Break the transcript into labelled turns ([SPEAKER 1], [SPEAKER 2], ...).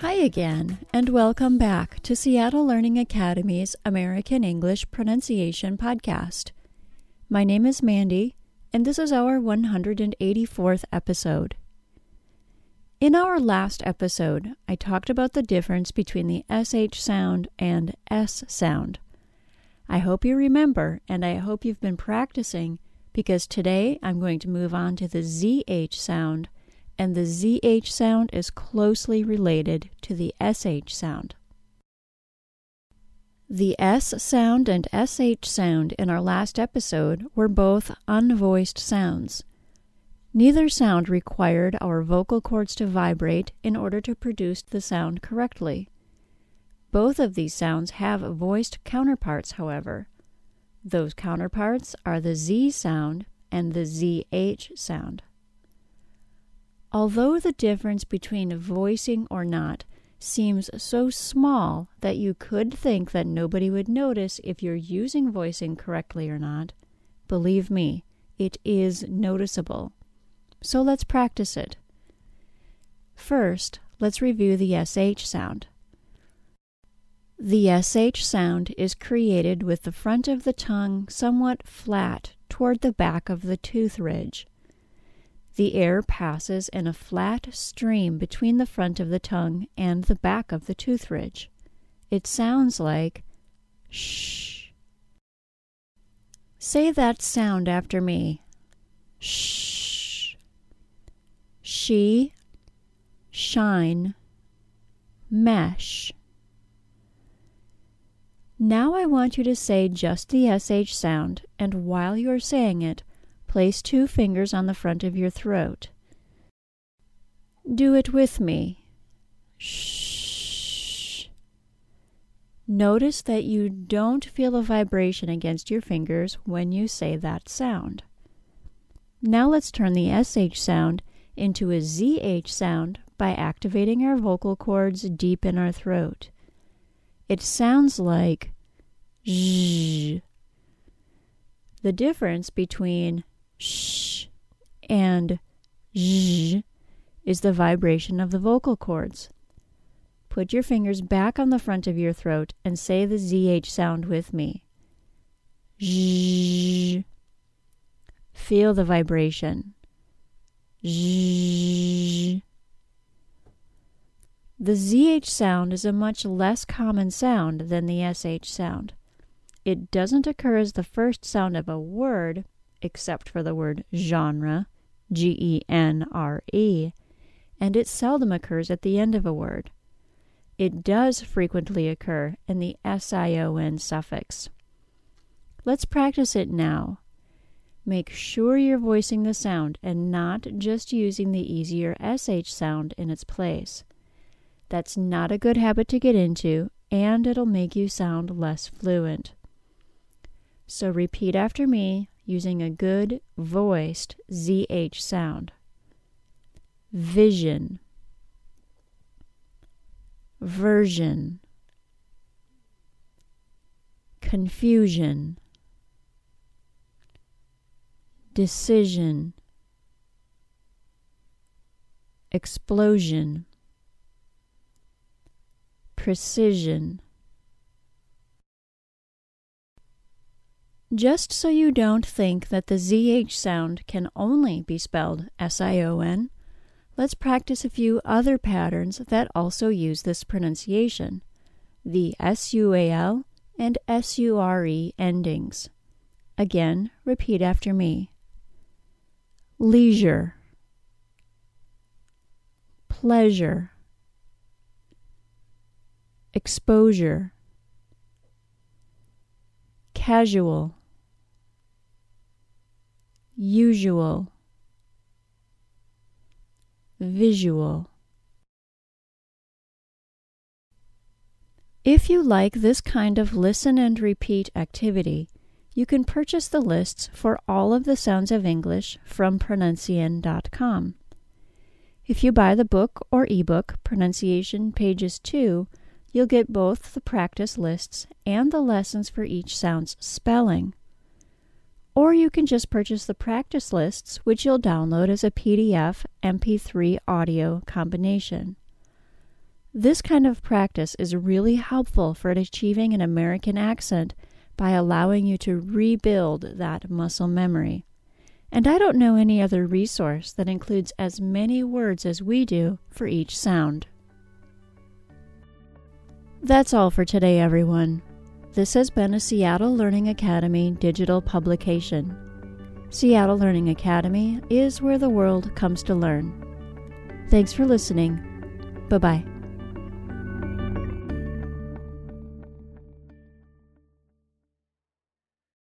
[SPEAKER 1] Hi again, and welcome back to Seattle Learning Academy's American English Pronunciation Podcast. My name is Mandy, and this is our 184th episode. In our last episode, I talked about the difference between the SH sound and S sound. I hope you remember, and I hope you've been practicing because today I'm going to move on to the ZH sound and the ZH sound is closely related to the SH sound. The S sound and SH sound in our last episode were both unvoiced sounds. Neither sound required our vocal cords to vibrate in order to produce the sound correctly. Both of these sounds have voiced counterparts, however. Those counterparts are the Z sound and the ZH sound. Although the difference between voicing or not seems so small that you could think that nobody would notice if you're using voicing correctly or not, believe me, it is noticeable. So let's practice it. First, let's review the SH sound. The SH sound is created with the front of the tongue somewhat flat toward the back of the tooth ridge. The air passes in a flat stream between the front of the tongue and the back of the tooth ridge. It sounds like shh. Say that sound after me. Shh. She, shine, mesh. Now I want you to say just the SH sound, and while you are saying it, Place two fingers on the front of your throat. Do it with me. Shh. Notice that you don't feel a vibration against your fingers when you say that sound. Now let's turn the SH sound into a ZH sound by activating our vocal cords deep in our throat. It sounds like zh. The difference between sh and zh is the vibration of the vocal cords. Put your fingers back on the front of your throat and say the ZH sound with me. Zh. Feel the vibration. Zh. The ZH sound is a much less common sound than the SH sound. It doesn't occur as the first sound of a word, except for the word genre, G E N R E, and it seldom occurs at the end of a word. It does frequently occur in the SION suffix. Let's practice it now. Make sure you're voicing the sound and not just using the easier SH sound in its place. That's not a good habit to get into, and it'll make you sound less fluent. So repeat after me using a good voiced ZH sound. Vision, version, confusion, decision, explosion, precision Just so you don't think that the ZH sound can only be spelled S I O N, let's practice a few other patterns that also use this pronunciation the S U A L and S U R E endings. Again, repeat after me. Leisure, pleasure, exposure, casual usual, visual. If you like this kind of listen and repeat activity, you can purchase the lists for all of the sounds of English from pronuncian.com. If you buy the book or ebook, Pronunciation Pages 2, you'll get both the practice lists and the lessons for each sound's spelling or you can just purchase the practice lists, which you'll download as a PDF MP3 audio combination. This kind of practice is really helpful for achieving an American accent by allowing you to rebuild that muscle memory. And I don't know any other resource that includes as many words as we do for each sound. That's all for today, everyone. This has been a Seattle Learning Academy digital publication. Seattle Learning Academy is where the world comes to learn. Thanks for listening. Bye bye.